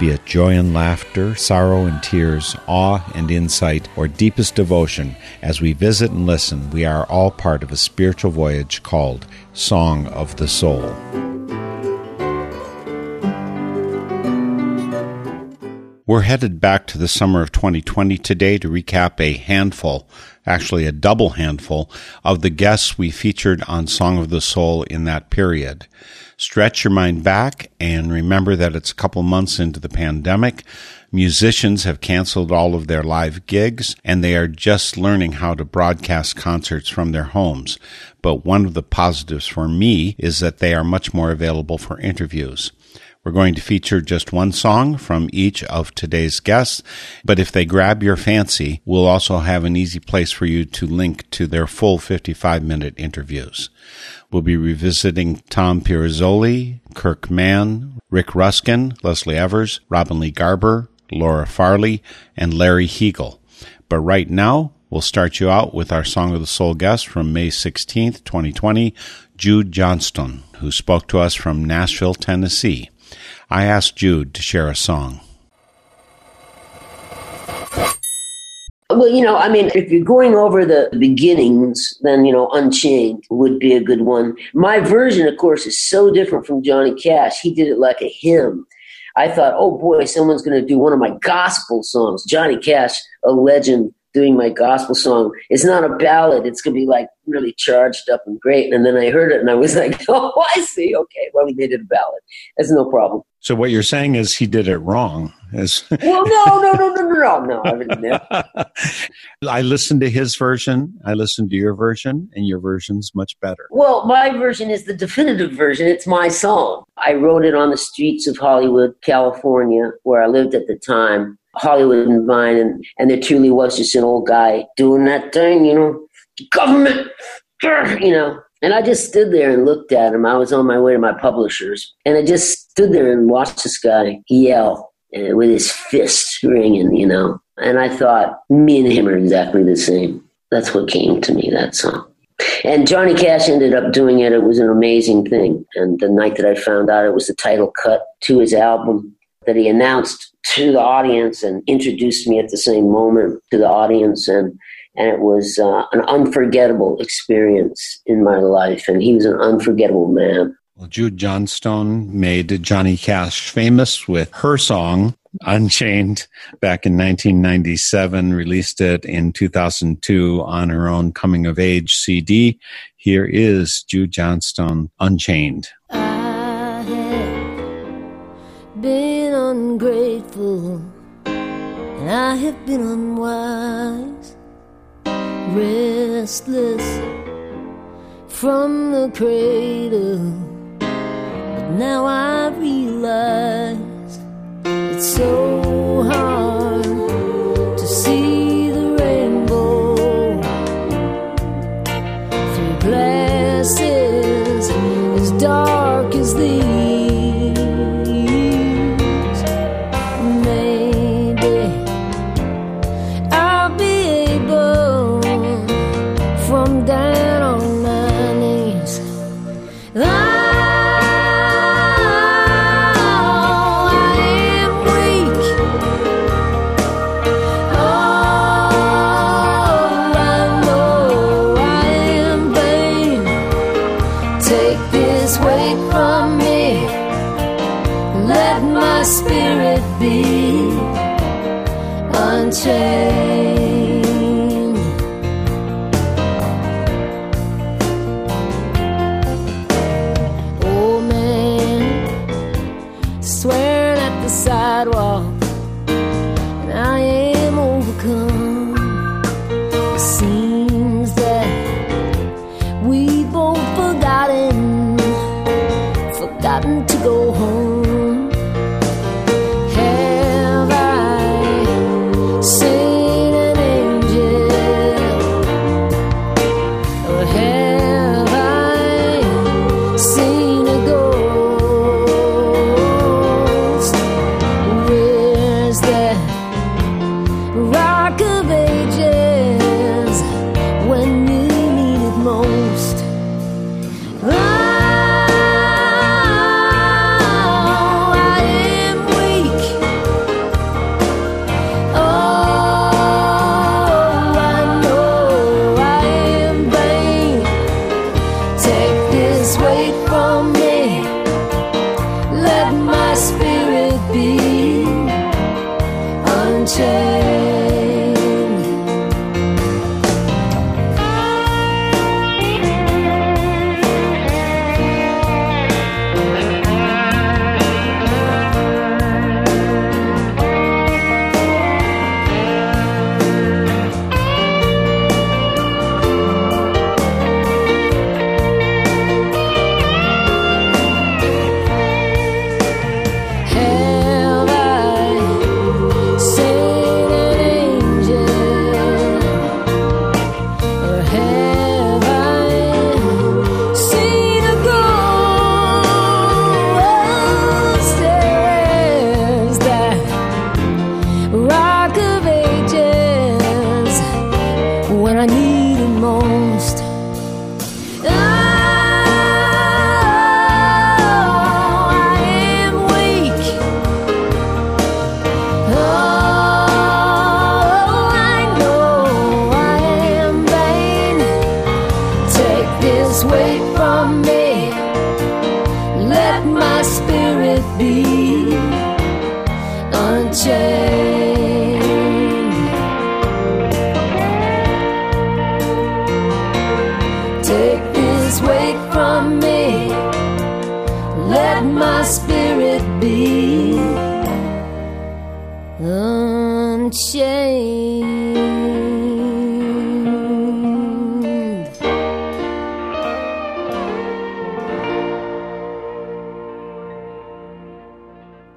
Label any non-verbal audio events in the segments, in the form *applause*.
Be it joy and laughter, sorrow and tears, awe and insight, or deepest devotion, as we visit and listen, we are all part of a spiritual voyage called Song of the Soul. We're headed back to the summer of 2020 today to recap a handful, actually a double handful, of the guests we featured on Song of the Soul in that period. Stretch your mind back and remember that it's a couple months into the pandemic. Musicians have canceled all of their live gigs and they are just learning how to broadcast concerts from their homes. But one of the positives for me is that they are much more available for interviews. We're going to feature just one song from each of today's guests, but if they grab your fancy, we'll also have an easy place for you to link to their full 55 minute interviews. We'll be revisiting Tom Pirozzoli, Kirk Mann, Rick Ruskin, Leslie Evers, Robin Lee Garber, Laura Farley, and Larry Heagle. But right now, we'll start you out with our Song of the Soul guest from May 16th, 2020, Jude Johnstone, who spoke to us from Nashville, Tennessee. I asked Jude to share a song. Well, you know, I mean, if you're going over the beginnings, then, you know, Unchained would be a good one. My version, of course, is so different from Johnny Cash. He did it like a hymn. I thought, oh boy, someone's going to do one of my gospel songs. Johnny Cash, a legend, doing my gospel song. It's not a ballad. It's going to be like really charged up and great. And then I heard it and I was *laughs* like, oh, I see. Okay. Well, he made it a ballad. That's no problem. So what you're saying is he did it wrong. As *laughs* well, no, no, no, no, no, no, no. I, *laughs* I listened to his version. I listened to your version, and your version's much better. Well, my version is the definitive version. It's my song. I wrote it on the streets of Hollywood, California, where I lived at the time. Hollywood and Vine, and, and there truly was just an old guy doing that thing, you know, government, you know. And I just stood there and looked at him. I was on my way to my publishers, and I just stood there and watched this guy yell uh, with his fist ringing, you know. And I thought, me and him are exactly the same. That's what came to me, that song. And Johnny Cash ended up doing it. It was an amazing thing. And the night that I found out it was the title cut to his album that he announced to the audience and introduced me at the same moment to the audience. And, and it was uh, an unforgettable experience in my life. And he was an unforgettable man. Well, Jude Johnstone made Johnny Cash famous with her song, Unchained, back in 1997, released it in 2002 on her own coming of age CD. Here is Jude Johnstone Unchained. I have been ungrateful and I have been unwise, restless from the cradle now I realize it's so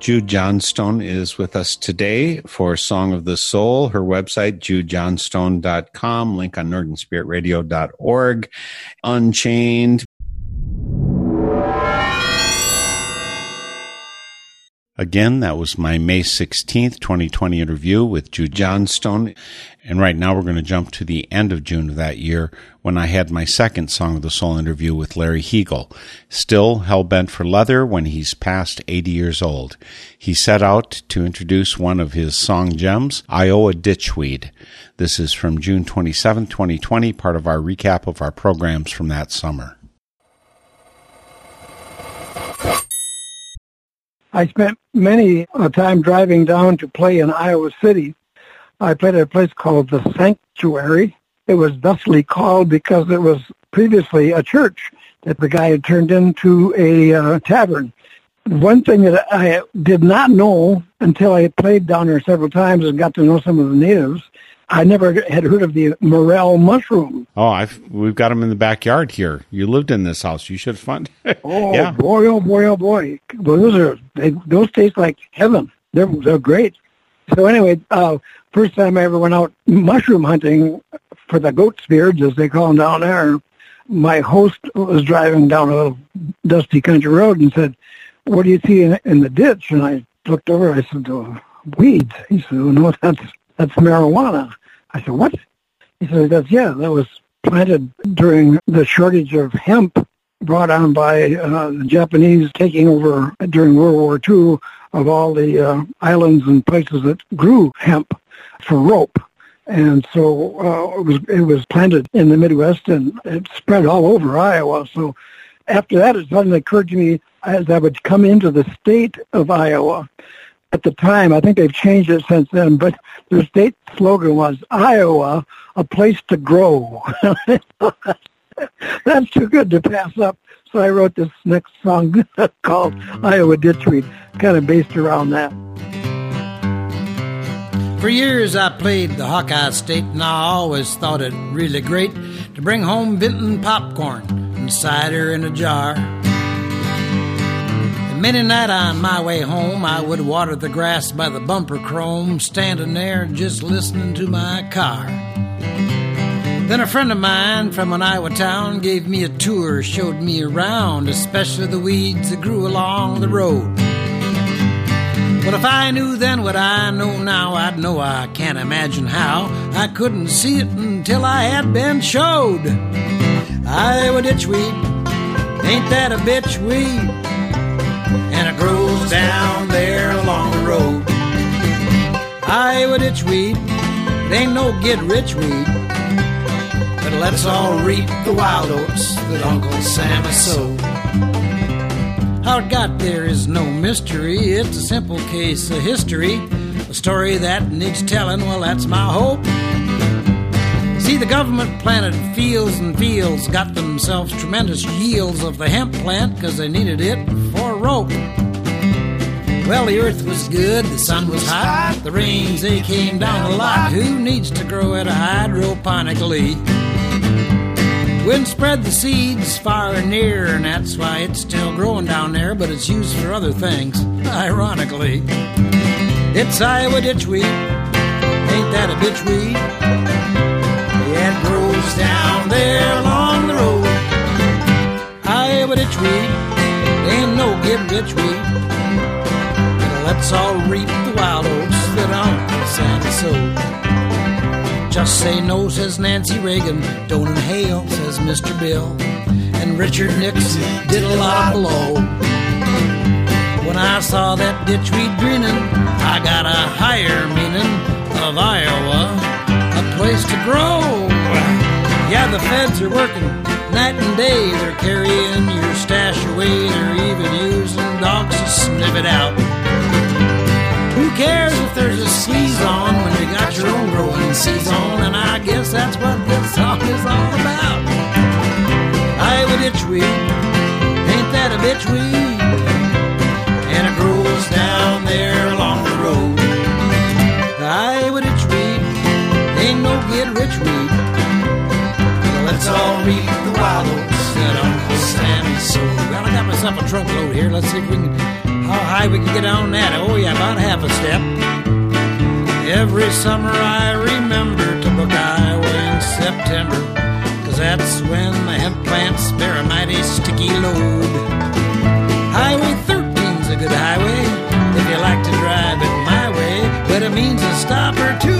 Jude Johnstone is with us today for Song of the Soul. Her website, judejohnstone.com, link on northernspiritradio.org. Unchained. Again, that was my May 16th, 2020 interview with Jude Johnstone. And right now we're going to jump to the end of June of that year when I had my second Song of the Soul interview with Larry Heagle. Still hell bent for leather when he's past 80 years old. He set out to introduce one of his song gems, Iowa Ditchweed. This is from June 27, 2020, part of our recap of our programs from that summer. I spent many a time driving down to play in Iowa City. I played at a place called the Sanctuary. It was thusly called because it was previously a church that the guy had turned into a uh, tavern. One thing that I did not know until I played down there several times and got to know some of the natives, I never had heard of the morel mushroom. Oh, I've, we've got them in the backyard here. You lived in this house. You should find. *laughs* Oh yeah. boy, oh boy, oh boy! Well, those are they, those taste like heaven. They're they're great. So anyway, uh, first time I ever went out mushroom hunting for the goat beards, as they call them down there. My host was driving down a little dusty country road and said, "What do you see in, in the ditch?" And I looked over. I said, oh, "Weeds." He said, oh, "No, *laughs* that's that's marijuana." I said, "What?" He said, "That's yeah, that was planted during the shortage of hemp brought on by uh, the Japanese taking over during World War II of all the uh, islands and places that grew hemp for rope. And so uh, it was it was planted in the Midwest and it spread all over Iowa. So after that, it suddenly occurred to me as I would come into the state of Iowa. At the time, I think they've changed it since then, but the state slogan was Iowa, a place to grow. *laughs* That's too good to pass up. So I wrote this next song *laughs* called Iowa Ditchweed, kind of based around that. For years I played the Hawkeye State, and I always thought it really great to bring home Vinton popcorn and cider in a jar. And many night on my way home, I would water the grass by the bumper chrome, standing there just listening to my car. Then a friend of mine from an Iowa town gave me a tour, showed me around, especially the weeds that grew along the road. Well, if I knew then what I know now, I'd know I can't imagine how. I couldn't see it until I had been showed. Iowa ditchweed, ain't that a bitch weed? And it grows down there along the road. Iowa ditchweed, it ain't no get rich weed. But let's all reap the wild oats that Uncle Sam has sowed. How it got there is no mystery. It's a simple case of history. A story that needs telling, well, that's my hope. See, the government planted fields and fields, got themselves tremendous yields of the hemp plant because they needed it for rope. Well, the earth was good, the sun was hot, the rains they came down a lot. Who needs to grow it hydroponically? Wind spread the seeds far and near, and that's why it's still growing down there, but it's used for other things, *laughs* ironically. It's Iowa ditchweed, ain't that a bitchweed? Yeah, it grows down there along the road. Iowa ditchweed, ain't no get rich weed. But let's all reap the wild oats that Uncle Santa sowed. Just say no, says Nancy Reagan. Don't inhale, says Mr. Bill. And Richard Nixon did a lot of blow. When I saw that ditchweed grinning, I got a higher meaning of Iowa, a place to grow. Yeah, the feds are working night and day. They're carrying your stash away. They're even using dogs to sniff it out. Cares if there's a sneeze on when you got your own growing season? And I guess that's what this song is all about. Iowa ditchweed, ain't that a bitchweed? And it grows down there along the road. Iowa ditchweed, ain't no get rich weed. Let's all reap the wild oats that Uncle Sammy sowed. Well, I got myself a trunk load here. Let's see if we can, how high we can get on that. Oh yeah, about half a step. Every summer I remember to book Iowa in September, cause that's when the hemp plants bear a mighty sticky load. Highway 13's a good highway if you like to drive it my way, but it means a stop or two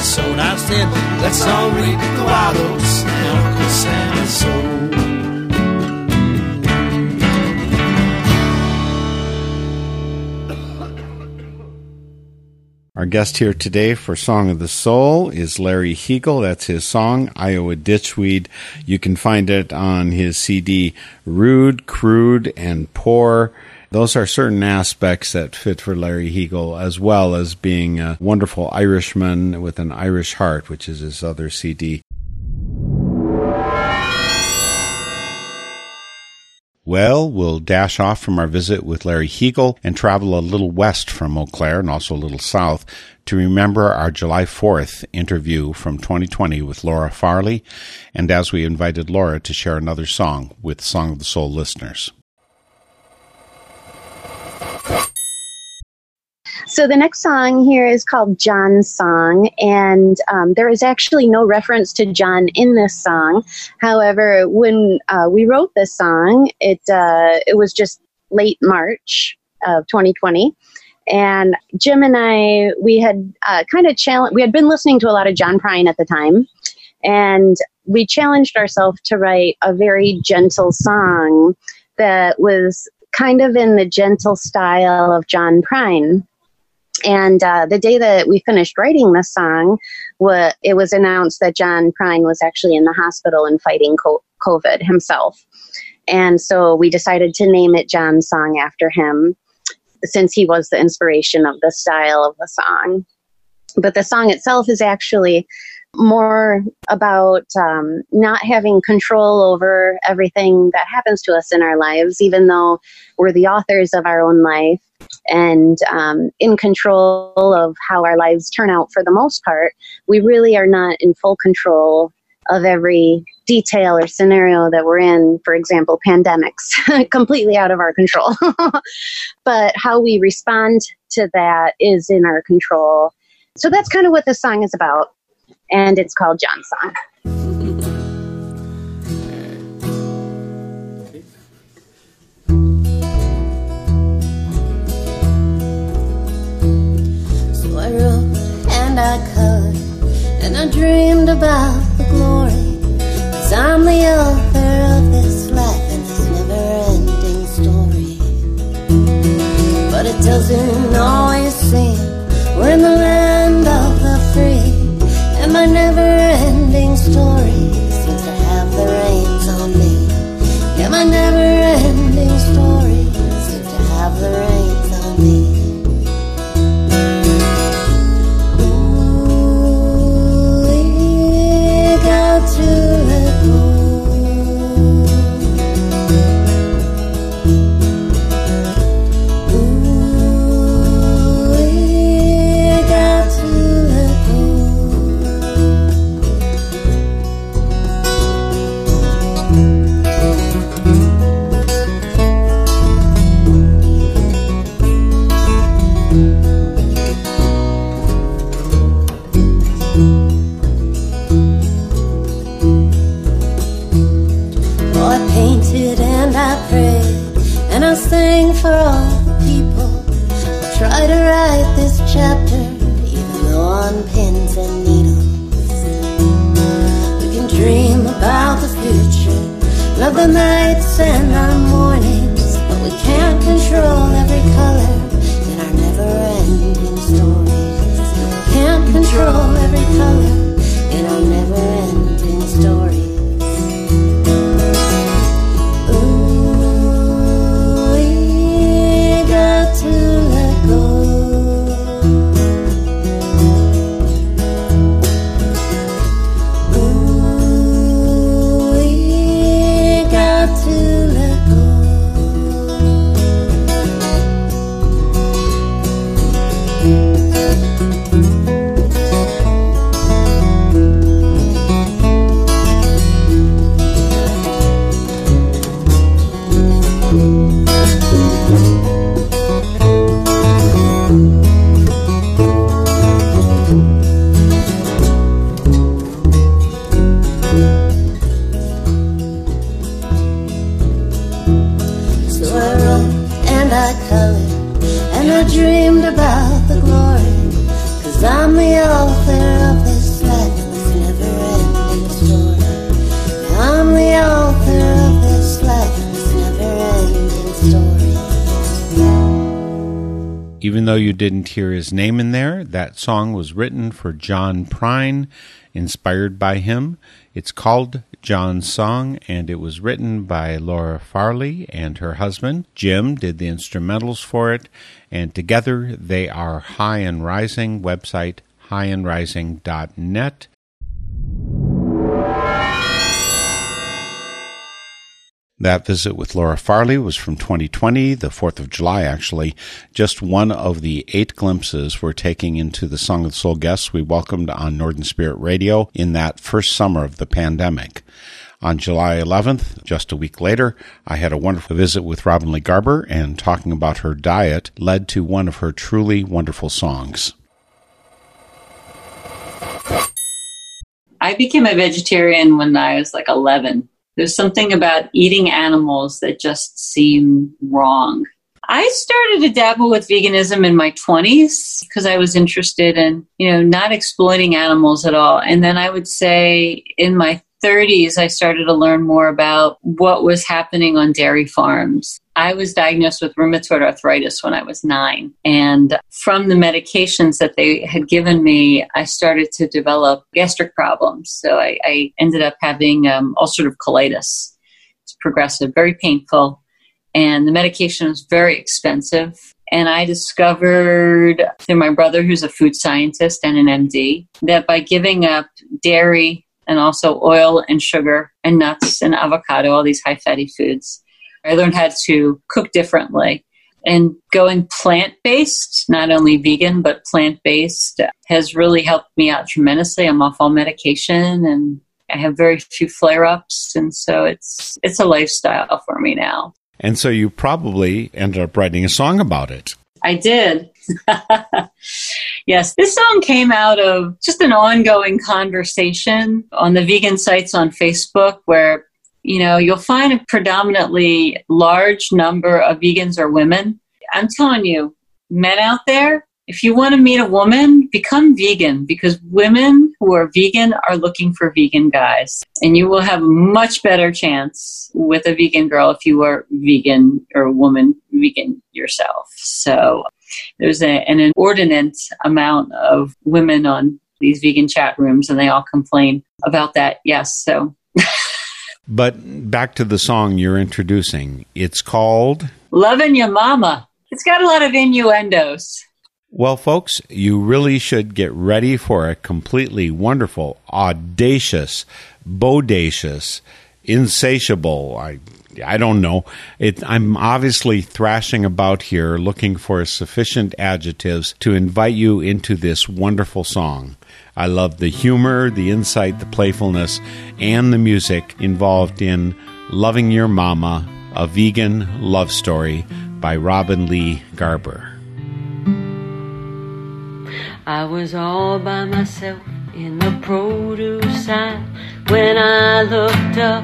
Sowed. I said, let's all reap the wild oats that Uncle Sammy sowed. Our guest here today for Song of the Soul is Larry Heagle. That's his song, Iowa Ditchweed. You can find it on his CD, Rude, Crude, and Poor. Those are certain aspects that fit for Larry Heagle, as well as being a wonderful Irishman with an Irish heart, which is his other CD. Well, we'll dash off from our visit with Larry Heagle and travel a little west from Eau Claire and also a little south to remember our July 4th interview from 2020 with Laura Farley, and as we invited Laura to share another song with Song of the Soul listeners. So the next song here is called John's Song, and um, there is actually no reference to John in this song. However, when uh, we wrote this song, it uh, it was just late March of 2020, and Jim and I we had uh, kind of challenged. We had been listening to a lot of John Prine at the time, and we challenged ourselves to write a very gentle song that was kind of in the gentle style of John Prine. And uh, the day that we finished writing the song, wa- it was announced that John Prine was actually in the hospital and fighting co- COVID himself. And so we decided to name it John's Song after him, since he was the inspiration of the style of the song. But the song itself is actually more about um, not having control over everything that happens to us in our lives, even though we're the authors of our own life and um, in control of how our lives turn out for the most part. We really are not in full control of every detail or scenario that we're in, for example, pandemics, *laughs* completely out of our control. *laughs* but how we respond to that is in our control. So that's kind of what this song is about and it's called John's Song. I cut, and I dreamed about the glory. Cause I'm the author of this life and this never ending story. But it doesn't always though you didn't hear his name in there, that song was written for John Prine, inspired by him. It's called John's Song, and it was written by Laura Farley and her husband. Jim did the instrumentals for it, and together they are High and Rising, website highandrising.net. That visit with Laura Farley was from 2020, the 4th of July, actually. Just one of the eight glimpses we're taking into the Song of the Soul guests we welcomed on Northern Spirit Radio in that first summer of the pandemic. On July 11th, just a week later, I had a wonderful visit with Robin Lee Garber, and talking about her diet led to one of her truly wonderful songs. I became a vegetarian when I was like 11. There's something about eating animals that just seemed wrong. I started to dabble with veganism in my 20s because I was interested in, you know, not exploiting animals at all. And then I would say in my 30s, I started to learn more about what was happening on dairy farms. I was diagnosed with rheumatoid arthritis when I was nine. And from the medications that they had given me, I started to develop gastric problems. So I, I ended up having um, ulcerative colitis. It's progressive, very painful. And the medication was very expensive. And I discovered through my brother, who's a food scientist and an MD, that by giving up dairy and also oil and sugar and nuts and avocado, all these high fatty foods, I learned how to cook differently. And going plant based, not only vegan, but plant based, has really helped me out tremendously. I'm off all medication and I have very few flare ups. And so it's, it's a lifestyle for me now. And so you probably ended up writing a song about it. I did. *laughs* yes, this song came out of just an ongoing conversation on the vegan sites on Facebook where, you know, you'll find a predominantly large number of vegans are women. I'm telling you, men out there, if you want to meet a woman, become vegan because women who are vegan are looking for vegan guys. And you will have a much better chance with a vegan girl if you are vegan or a woman vegan yourself. So there's a, an inordinate amount of women on these vegan chat rooms and they all complain about that. Yes. So *laughs* But back to the song you're introducing. It's called loving your mama. It's got a lot of innuendos. Well, folks, you really should get ready for a completely wonderful, audacious, bodacious, insatiable. I, I don't know. It, I'm obviously thrashing about here looking for sufficient adjectives to invite you into this wonderful song. I love the humor, the insight, the playfulness, and the music involved in Loving Your Mama, a vegan love story by Robin Lee Garber. I was all by myself in the produce aisle. When I looked up,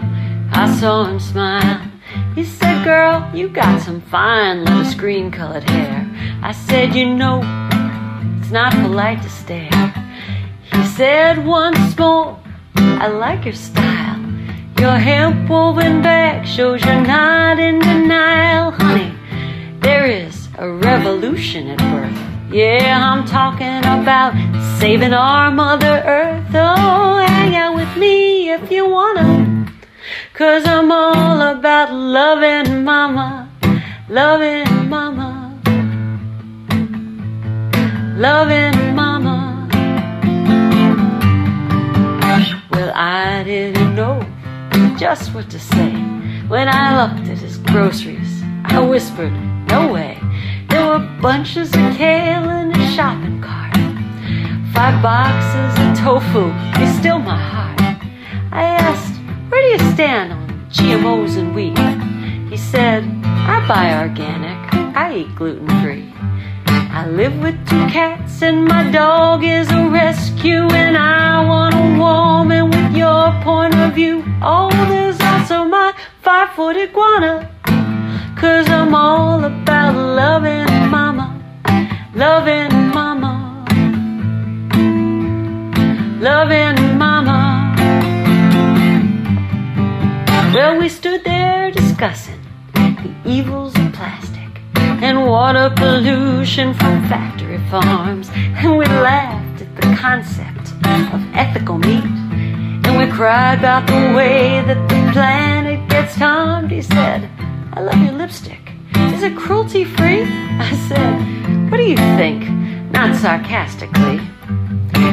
I saw him smile. He said, Girl, you got some fine little screen colored hair. I said, You know, it's not polite to stare. He said once more, I like your style. Your hemp woven bag shows you're not in denial, honey. There is a revolution at birth. Yeah, I'm talking about saving our Mother Earth. Oh, hang out with me if you wanna. Cause I'm all about loving mama, loving mama, loving Well, I didn't know just what to say. When I looked at his groceries, I whispered, No way. There were bunches of kale in his shopping cart. Five boxes of tofu, he still my heart. I asked, Where do you stand on GMOs and wheat? He said, I buy organic, I eat gluten free. I live with two cats and my dog is a rescue and I want a woman with your point of view. Oh, there's also my five foot iguana. Cause I'm all about loving mama, loving mama, loving mama. Well, we stood there discussing the evils of plastic and water pollution from factory farms. And we laughed at the concept of ethical meat. And we cried about the way that the planet gets harmed. He said, I love your lipstick. Is it cruelty free? I said, What do you think? Not sarcastically.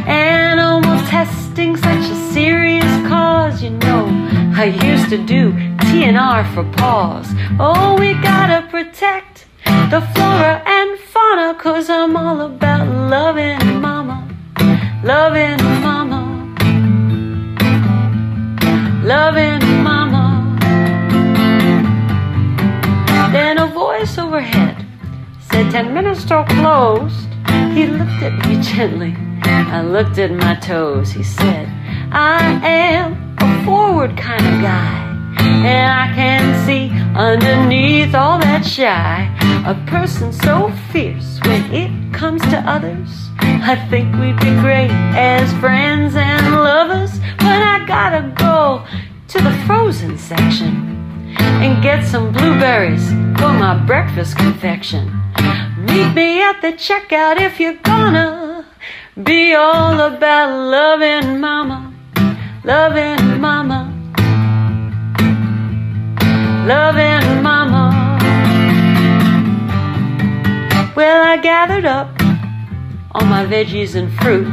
Animal testing, such a serious cause, you know. I used to do TNR for paws. Oh, we gotta protect the flora and fauna, cause I'm all about loving mama, loving mama, loving mama. Then a voice overhead said, Ten minutes till closed. He looked at me *laughs* gently. I looked at my toes. He said, I am a forward kind of guy. And I can see underneath all that shy a person so fierce when it comes to others. I think we'd be great as friends and lovers. But I gotta go to the frozen section and get some blueberries for my breakfast confection. Meet me at the checkout if you're gonna be all about loving mama, loving mama, loving mama. Well, I gathered up all my veggies and fruit,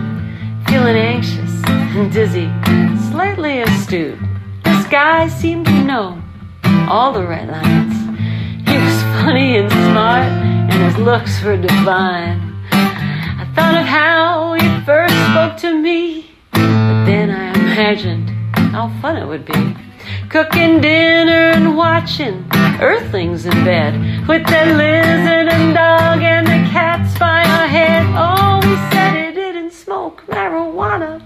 feeling anxious and dizzy, slightly astute. This guy seemed to know all the right lines. He was funny and smart, and his looks were divine. I thought of how he first spoke to me, but then I imagined how fun it would be. Cooking dinner and watching earthlings in bed with the lizard and dog and the cats by our head. Oh, he said he didn't smoke marijuana,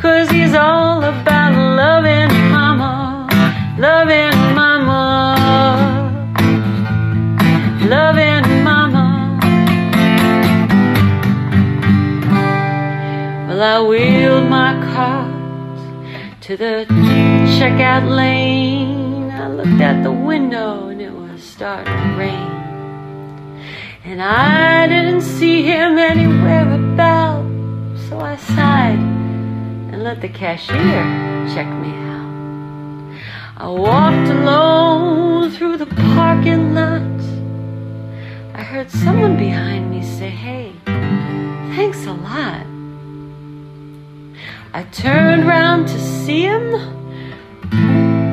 cause he's all about loving mama, loving mama, loving mama. Well, I wheeled my cart to the checkout lane. I looked out the window and it was starting to rain. And I didn't see him anywhere about, so I sighed and let the cashier check me out. I walked alone through the parking lot. I heard someone behind me say, Hey, thanks a lot. I turned round to see him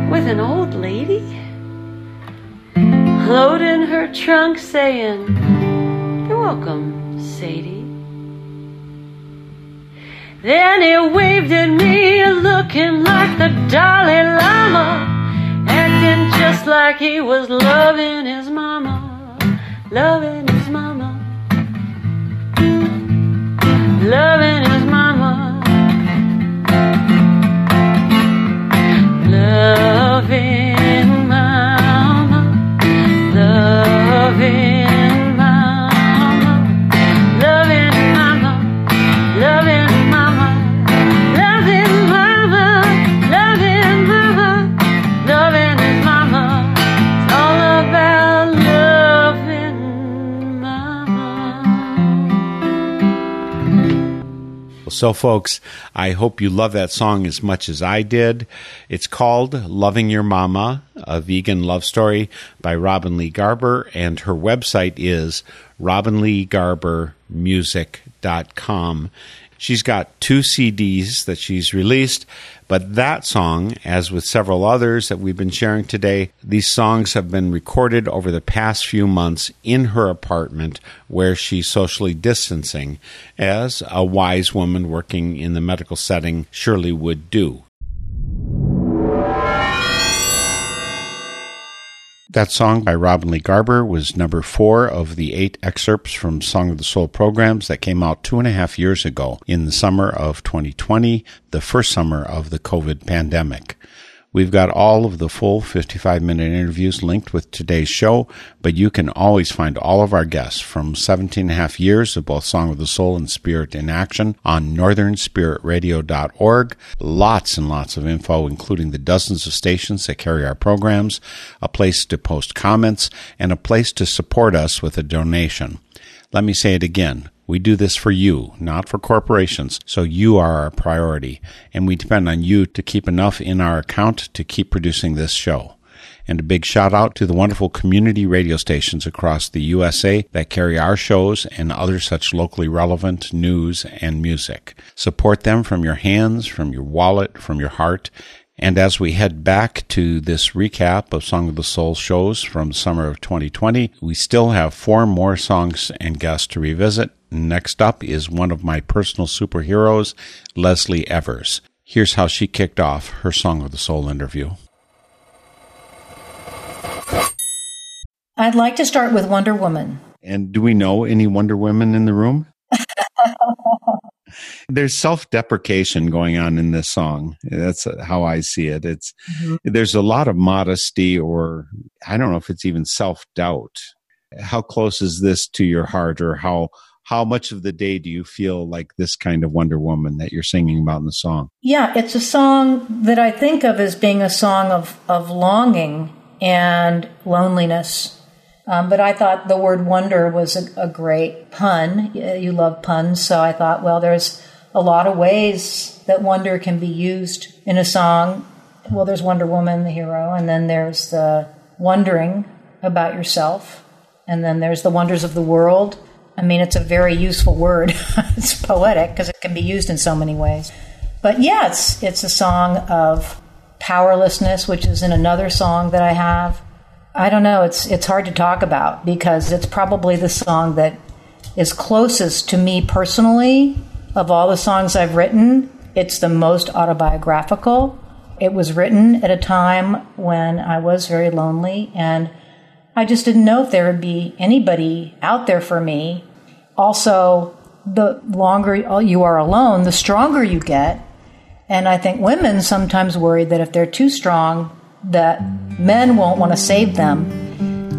with an old lady loading her trunk saying, You're welcome, Sadie. Then he waved at me looking like the Dalai Lama, acting just like he was loving his mama, loving his mama, loving his Loving So, folks, I hope you love that song as much as I did. It's called Loving Your Mama, a vegan love story by Robin Lee Garber, and her website is robinleegarbermusic.com. She's got two CDs that she's released, but that song, as with several others that we've been sharing today, these songs have been recorded over the past few months in her apartment where she's socially distancing, as a wise woman working in the medical setting surely would do. That song by Robin Lee Garber was number four of the eight excerpts from Song of the Soul programs that came out two and a half years ago in the summer of 2020, the first summer of the COVID pandemic. We've got all of the full 55 minute interviews linked with today's show, but you can always find all of our guests from 17 and a half years of both Song of the Soul and Spirit in Action on northernspiritradio.org. Lots and lots of info, including the dozens of stations that carry our programs, a place to post comments, and a place to support us with a donation. Let me say it again. We do this for you, not for corporations, so you are our priority, and we depend on you to keep enough in our account to keep producing this show. And a big shout out to the wonderful community radio stations across the USA that carry our shows and other such locally relevant news and music. Support them from your hands, from your wallet, from your heart, and as we head back to this recap of Song of the Soul shows from summer of 2020, we still have four more songs and guests to revisit. Next up is one of my personal superheroes, Leslie Evers. Here's how she kicked off her Song of the Soul interview. I'd like to start with Wonder Woman. And do we know any Wonder Women in the room? *laughs* there's self-deprecation going on in this song. That's how i see it. It's mm-hmm. there's a lot of modesty or i don't know if it's even self-doubt. How close is this to your heart or how how much of the day do you feel like this kind of wonder woman that you're singing about in the song? Yeah it's a song that i think of as being a song of of longing and loneliness um, but I thought the word wonder was a, a, great pun. You love puns, so I thought, well, there's a lot of ways that wonder can be used in a song. Well, there's Wonder Woman, the hero, and then there's the wondering about yourself, and then there's the wonders of the world. I mean, it's a very useful word. *laughs* it's poetic because it can be used in so many ways. But yeah, it's, it's a song of powerlessness, which is in another song that I have I don't know. It's it's hard to talk about because it's probably the song that is closest to me personally of all the songs I've written. It's the most autobiographical. It was written at a time when I was very lonely and I just didn't know if there would be anybody out there for me. Also, the longer you are alone, the stronger you get. And I think women sometimes worry that if they're too strong, that men won't want to save them.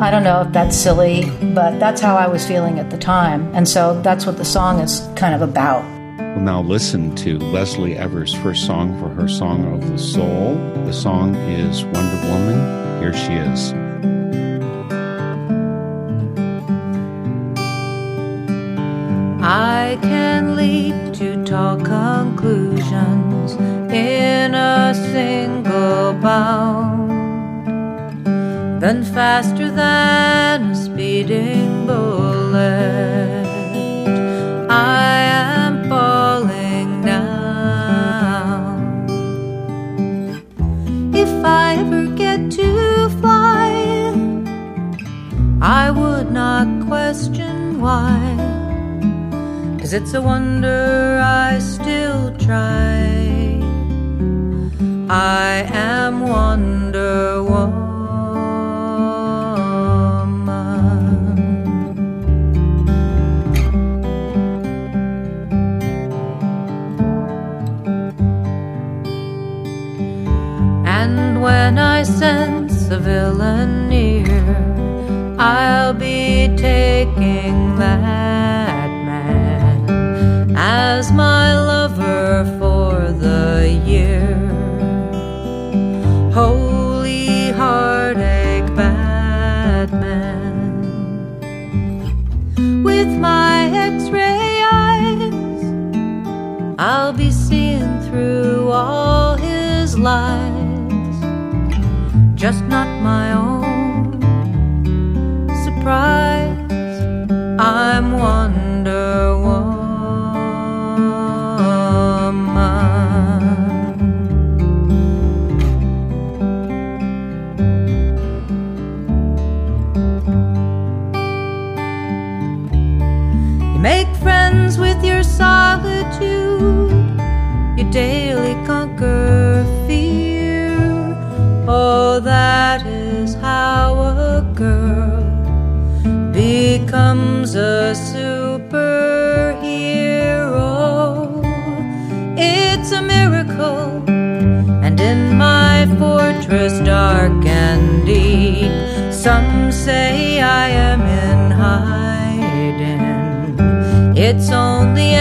I don't know if that's silly, but that's how I was feeling at the time. And so that's what the song is kind of about. We'll now listen to Leslie Evers' first song for her Song of the Soul. The song is Wonder Woman. Here she is. I can leap to tall conclusions in a single bound. Then, faster than a speeding bullet, I am falling down. If I ever get to fly, I would not question why. Cause it's a wonder dark and deep, some say I am in hiding. It's only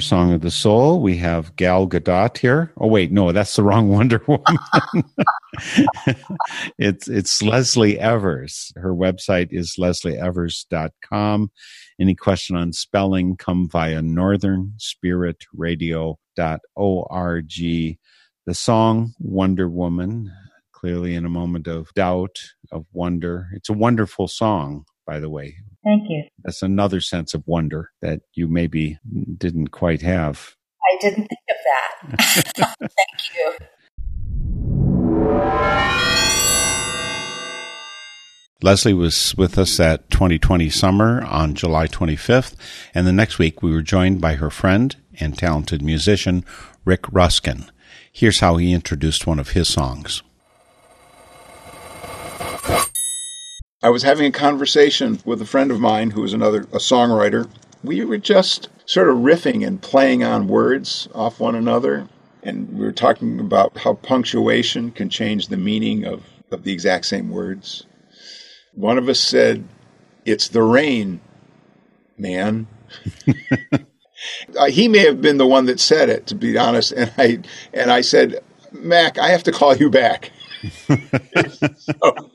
for Song of the Soul, we have Gal Gadot here. Oh wait, no, that's the wrong *laughs* Wonder Woman. *laughs* it's it's Leslie Evers. Her website is leslieevers.com. Any question on spelling, come via northernspiritradio.org. The song Wonder Woman, clearly in a moment of doubt, of wonder. It's a wonderful song, by the way. Thank you. That's another sense of wonder that you maybe didn't quite have. I didn't think of that. *laughs* Thank you. Leslie was with us at 2020 Summer on July 25th, and the next week we were joined by her friend and talented musician, Rick Ruskin. Here's how he introduced one of his songs. I was having a conversation with a friend of mine who was another a songwriter. We were just sort of riffing and playing on words off one another, and we were talking about how punctuation can change the meaning of, of the exact same words. One of us said, "It's the rain, man." *laughs* Uh, he may have been the one that said it, to be honest. And I and I said, "Mac, I have to call you back." *laughs* so,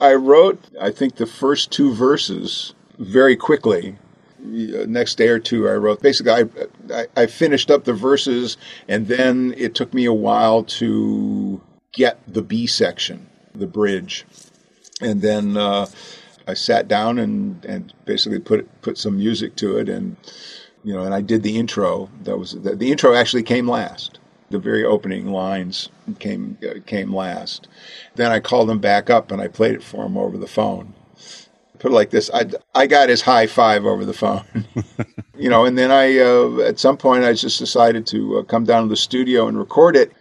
I wrote, I think, the first two verses very quickly. Next day or two, I wrote. Basically, I, I I finished up the verses, and then it took me a while to get the B section, the bridge, and then uh, I sat down and, and basically put put some music to it, and you know, and I did the intro. That was the, the intro actually came last. The very opening lines came uh, came last. Then I called him back up and I played it for him over the phone. Put it like this: I I got his high five over the phone, *laughs* you know. And then I uh, at some point I just decided to uh, come down to the studio and record it.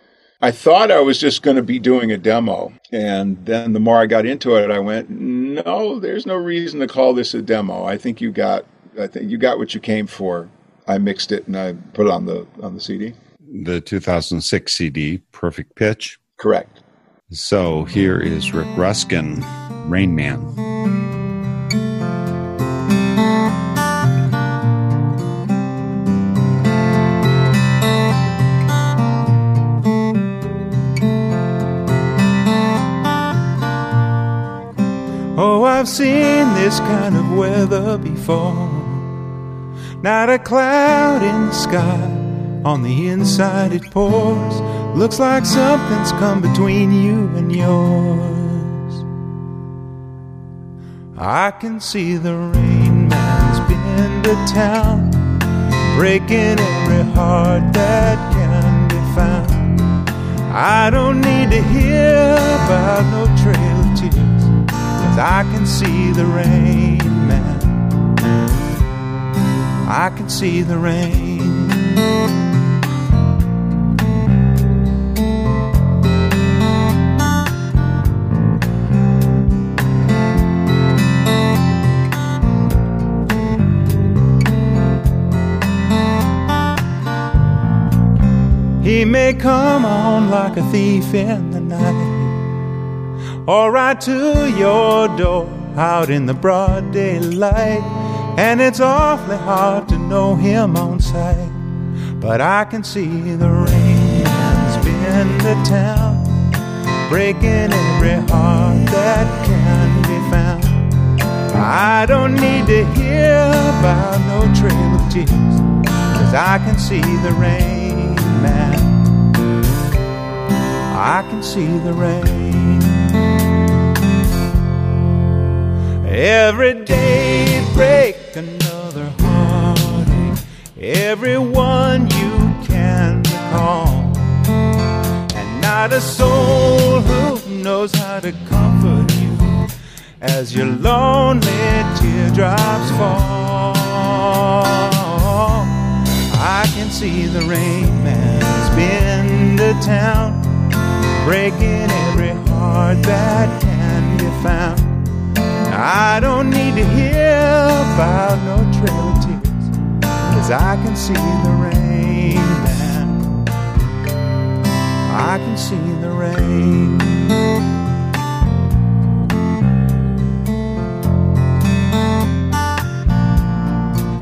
I thought I was just going to be doing a demo. And then the more I got into it, I went, no, there's no reason to call this a demo. I think you got, I think you got what you came for. I mixed it and I put it on the, on the CD. The 2006 CD, Perfect Pitch. Correct. So here is Rick Ruskin, Rain Man. Oh, I've seen this kind of weather before. Not a cloud in the sky. On the inside, it pours. Looks like something's come between you and yours. I can see the rain man's been to town, breaking every heart that can be found. I don't need to hear about no trail of tears, cause I can see the rain, man. I can see the rain. He may come on like a thief in the night, or right to your door out in the broad daylight. And it's awfully hard to know him on sight, but I can see the rain's been to town, breaking every heart that can be found. I don't need to hear about no trail of tears, cause I can see the rain, man. I can see the rain. Every day break another heartache. Everyone you can recall. And not a soul who knows how to comfort you as your lonely teardrops fall. I can see the rain man's been to town, breaking every heart that can be found. I don't need to hear about no trail of tears, cause I can see the rain man. I can see the rain.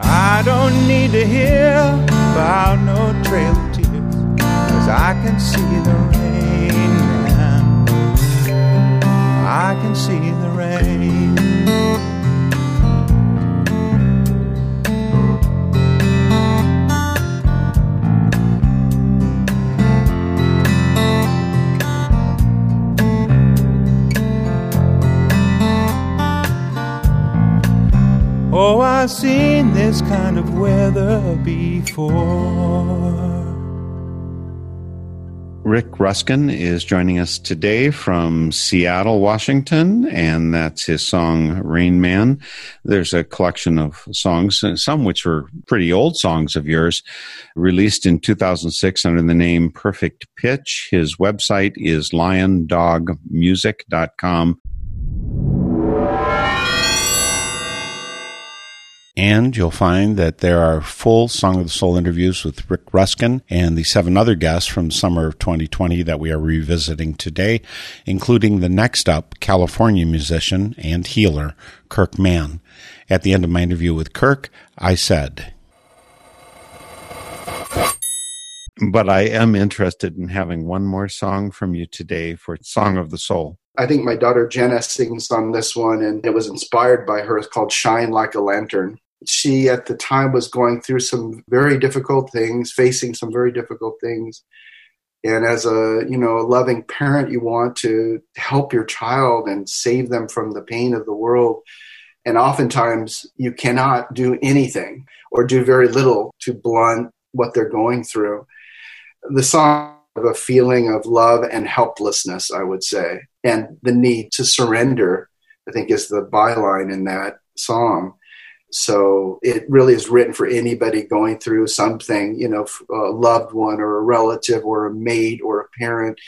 I don't need to hear about no trail of tears, cause I can see the rain man. I can see the rain. I've seen this kind of weather before. Rick Ruskin is joining us today from Seattle, Washington, and that's his song Rain Man. There's a collection of songs, some which were pretty old songs of yours, released in 2006 under the name Perfect Pitch. His website is liondogmusic.com. And you'll find that there are full Song of the Soul interviews with Rick Ruskin and the seven other guests from summer of 2020 that we are revisiting today, including the next up California musician and healer, Kirk Mann. At the end of my interview with Kirk, I said, but I am interested in having one more song from you today for Song of the Soul. I think my daughter Jenna sings on this one, and it was inspired by her. It's called Shine Like a Lantern. She, at the time, was going through some very difficult things, facing some very difficult things. And as a you know a loving parent, you want to help your child and save them from the pain of the world. And oftentimes, you cannot do anything or do very little to blunt what they're going through. The song of a feeling of love and helplessness, I would say, and the need to surrender, I think is the byline in that song. So it really is written for anybody going through something, you know, a loved one or a relative or a mate or a parent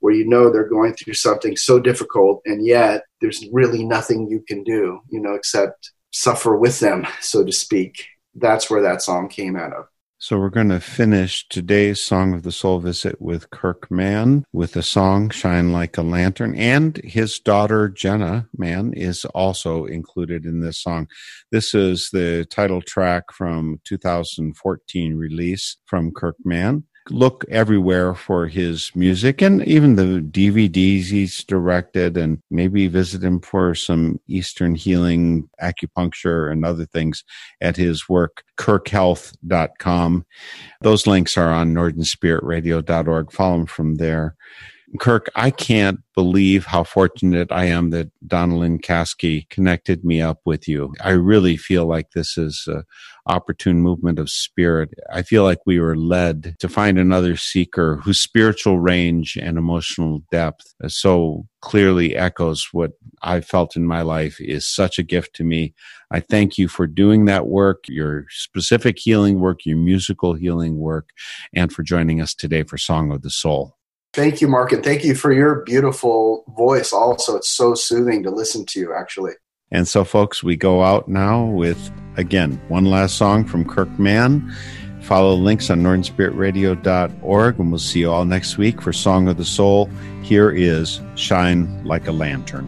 where you know they're going through something so difficult and yet there's really nothing you can do, you know, except suffer with them, so to speak. That's where that song came out of. So we're going to finish today's Song of the Soul visit with Kirk Mann with the song Shine Like a Lantern. And his daughter, Jenna Mann, is also included in this song. This is the title track from 2014 release from Kirk Mann look everywhere for his music and even the DVDs he's directed and maybe visit him for some Eastern healing, acupuncture and other things at his work, kirkhealth.com. Those links are on northernspiritradio.org. Follow him from there. Kirk, I can't believe how fortunate I am that Donalyn Kasky connected me up with you. I really feel like this is a opportune movement of spirit. I feel like we were led to find another seeker whose spiritual range and emotional depth so clearly echoes what I felt in my life is such a gift to me. I thank you for doing that work, your specific healing work, your musical healing work, and for joining us today for Song of the Soul. Thank you, Mark, and thank you for your beautiful voice. Also, it's so soothing to listen to, actually. And so, folks, we go out now with, again, one last song from Kirk Mann. Follow links on northernspiritradio.org, and we'll see you all next week for Song of the Soul. Here is Shine Like a Lantern.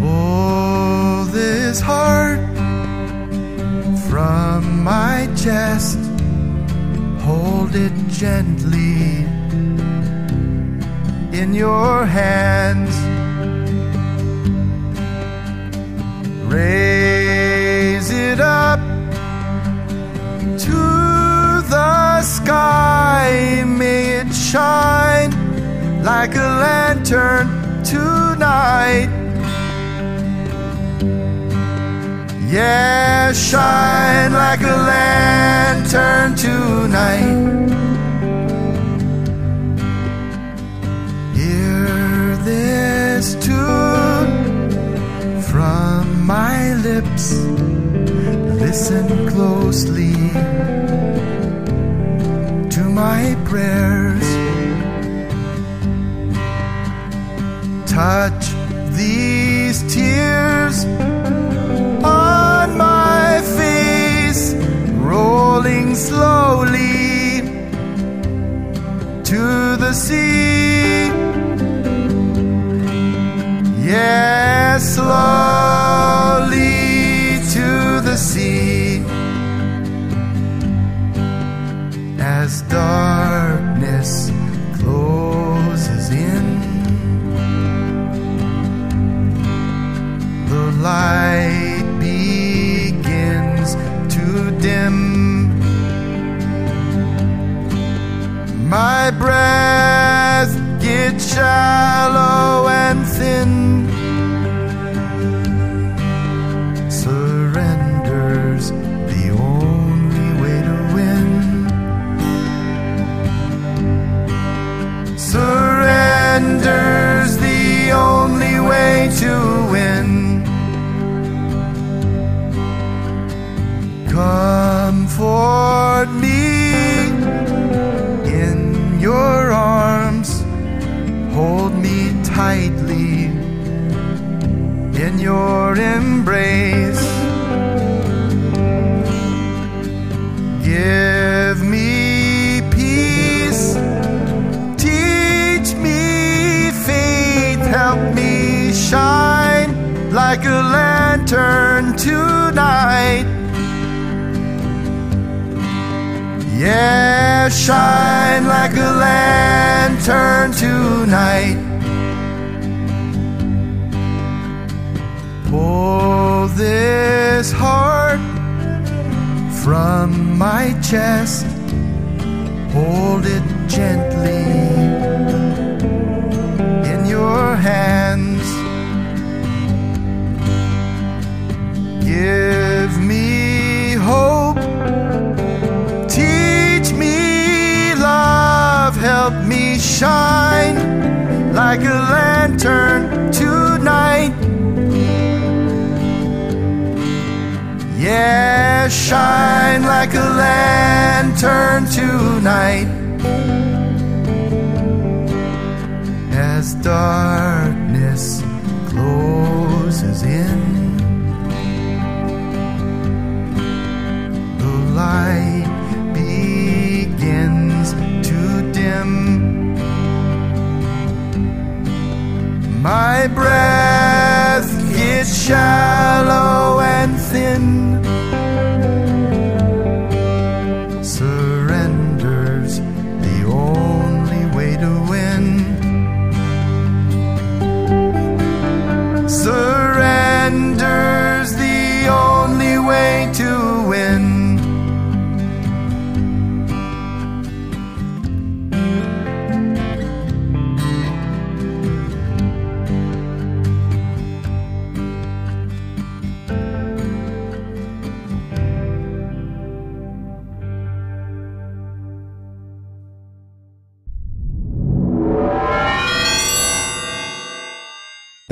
Pull this heart from my chest, hold it gently in your hands. Raise it up to the sky, may it shine like a lantern tonight. Yeah, shine like a lantern tonight. Hear this tune from my lips. Listen closely to my prayers. Touch these tears rolling slowly to the sea. Yes, slowly to the sea. As darkness My breath gets shallow and thin.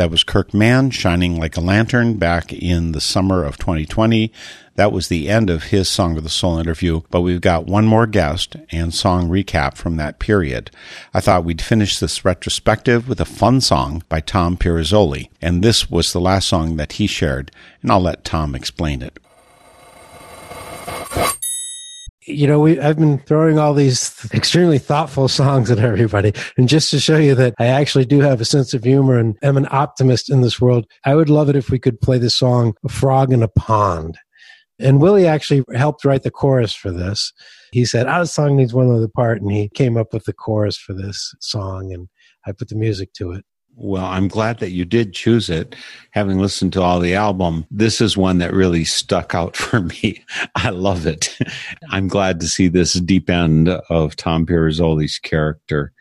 That was Kirk Mann, Shining Like a Lantern, back in the summer of 2020. That was the end of his Song of the Soul interview, but we've got one more guest and song recap from that period. I thought we'd finish this retrospective with a fun song by Tom Pirozzoli, and this was the last song that he shared, and I'll let Tom explain it. You know, we I've been throwing all these extremely thoughtful songs at everybody, and just to show you that I actually do have a sense of humor and am an optimist in this world, I would love it if we could play the song "A Frog in a Pond." And Willie actually helped write the chorus for this. He said, ah, "Our song needs one other part," and he came up with the chorus for this song, and I put the music to it. Well, I'm glad that you did choose it. Having listened to all the album, this is one that really stuck out *laughs* for me. I love it. I'm glad to see this deep end of Tom Pirozzoli's character.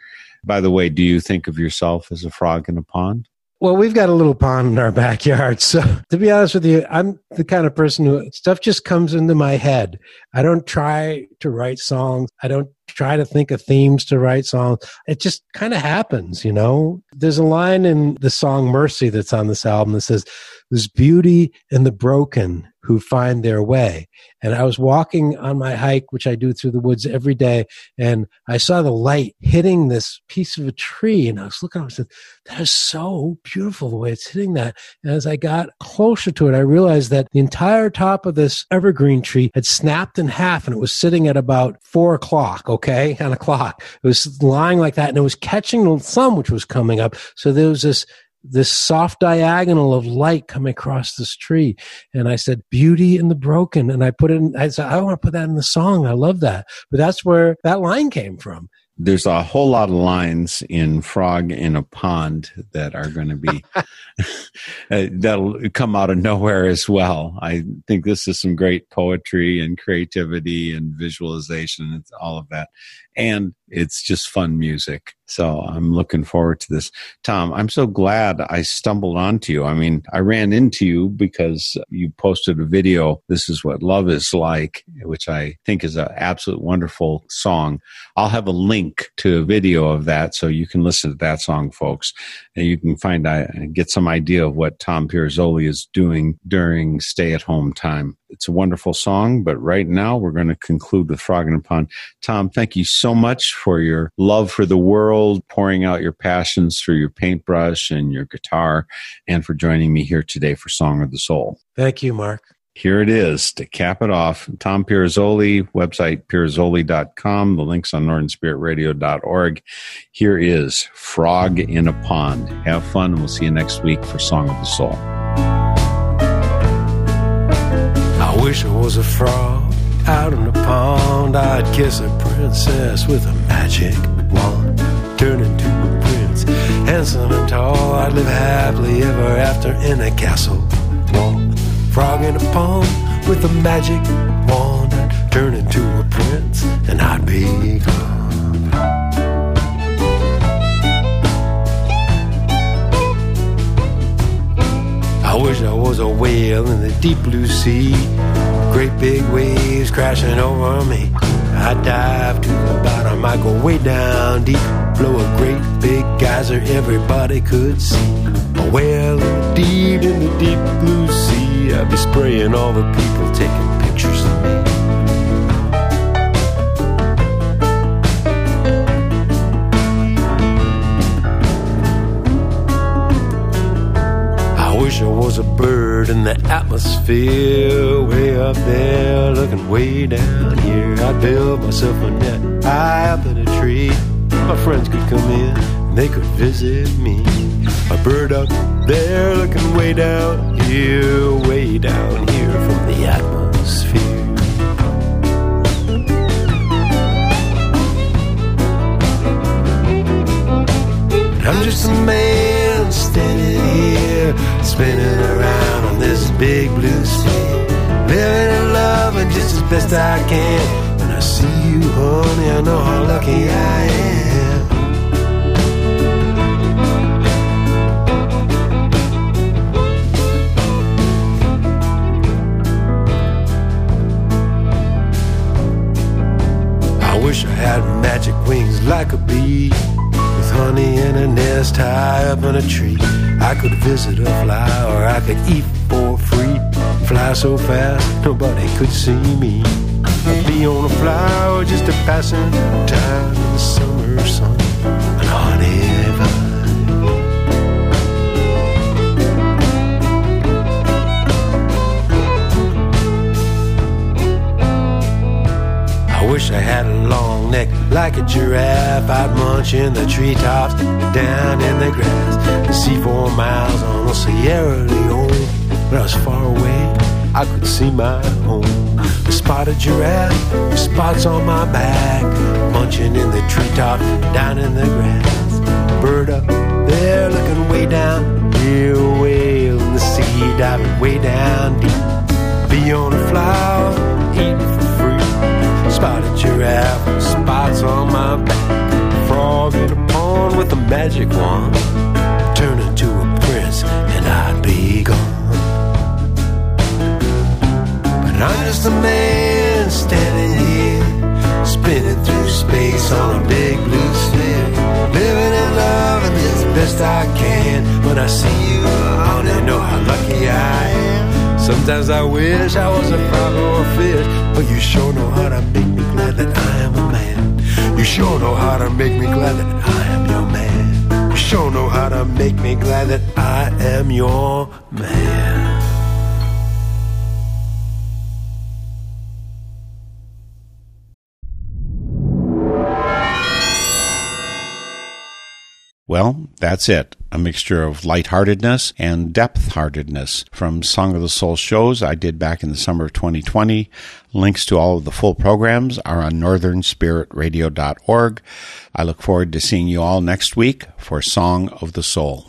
By the way, do you think of yourself as a frog in a pond? Well, we've got a little pond in our backyard. So, *laughs* to be honest with you, I'm the kind of person who stuff just comes into my head. I don't try to write songs. I don't try to think of themes to write songs. It just kind of happens, you know? There's a line in the song Mercy that's on this album that says, There's beauty in the broken who find their way. And I was walking on my hike, which I do through the woods every day, and I saw the light hitting this piece of a tree. And I was looking, I said, That is so beautiful the way it's hitting that. And as I got closer to it, I realized that the entire top of this evergreen tree had snapped in half and it was sitting at about four o'clock, okay, on a clock. It was lying like that and it was catching the sun, which was coming up. So there was this this soft diagonal of light coming across this tree. And I said, beauty in the broken. And I put it in, I said, I want to put that in the song. I love that. But that's where that line came from. There's a whole lot of lines in Frog in a Pond that are going to be, *laughs* *laughs* uh, that'll come out of nowhere as well. I think this is some great poetry and creativity and visualization and all of that. And it's just fun music. So I'm looking forward to this. Tom, I'm so glad I stumbled onto you. I mean, I ran into you because you posted a video, This is What Love is Like, which I think is an absolute wonderful song. I'll have a link to a video of that so you can listen to that song, folks. And you can find, uh, get some idea of what Tom Pirozzoli is doing during stay at home time. It's a wonderful song, but right now we're going to conclude with Frog in a Pond. Tom, thank you so much for your love for the world, pouring out your passions through your paintbrush and your guitar, and for joining me here today for Song of the Soul. Thank you, Mark. Here it is to cap it off. Tom Pirozzoli, website pirozzoli.com. The link's on northernspiritradio.org. Here is Frog in a Pond. Have fun. and We'll see you next week for Song of the Soul. Wish I was a frog out in the pond. I'd kiss a princess with a magic wand, turn into a prince, handsome and tall. I'd live happily ever after in a castle wall. Frog in a pond with a magic wand, I'd turn into a prince, and I'd be gone. Wish I was a whale in the deep blue sea. Great big waves crashing over me. I dive to the bottom, I go way down deep. Blow a great big geyser everybody could see. A whale deep, in the deep blue sea. I'd be spraying all the people taking pictures of me. Wish I was a bird in the atmosphere, way up there, looking way down here. I'd build myself a net high up in a tree. My friends could come in and they could visit me. A bird up there, looking way down here, way down here spinning around on this big blue sea. Living in love and just as best I can. When I see you, honey, I know how lucky I am. I wish I had magic wings like a bee with honey in a nest high up in a tree. I could visit a flower, I could eat for free. Fly so fast, nobody could see me. I'd be on a flower just a passing time in the summer sun. An honey vine. Wish I had a long neck like a giraffe. I'd munch in the treetops, down in the grass, and see four miles on the Sierra Leone. When I was far away, I could see my home. A spotted giraffe, with spots on my back, munching in the treetop, down in the grass. Bird up there looking way down, hear a whale in the sea, diving way down deep. Be on a flower. With spots on my back. Frog in a pond with a magic wand. Turn into a prince and I'd be gone. But I'm just a man standing here, spinning through space on a big blue sphere. Living and loving as best I can. When I see you, I only know how lucky I am. Sometimes I wish I was a frog or a fish, but you sure know how to make me glad that I am a man. You sure know how to make me glad that I am your man. You sure know how to make me glad that I am your man. Well, that's it. A mixture of lightheartedness and depth-heartedness from Song of the Soul shows I did back in the summer of 2020. Links to all of the full programs are on northernspiritradio.org. I look forward to seeing you all next week for Song of the Soul.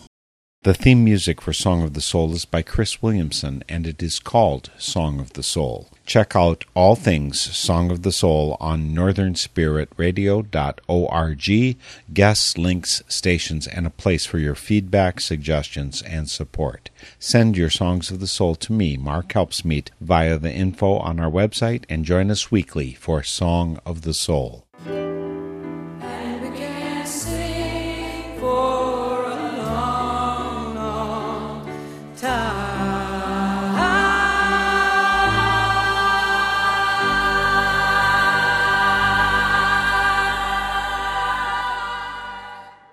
The theme music for Song of the Soul is by Cris Williamson, and it is called Song of the Soul. Check out all things Song of the Soul on northernspiritradio.org, guests, links, stations, and a place for your feedback, suggestions, and support. Send your Songs of the Soul to me, Mark Helpsmeet, via the info on our website, and join us weekly for Song of the Soul.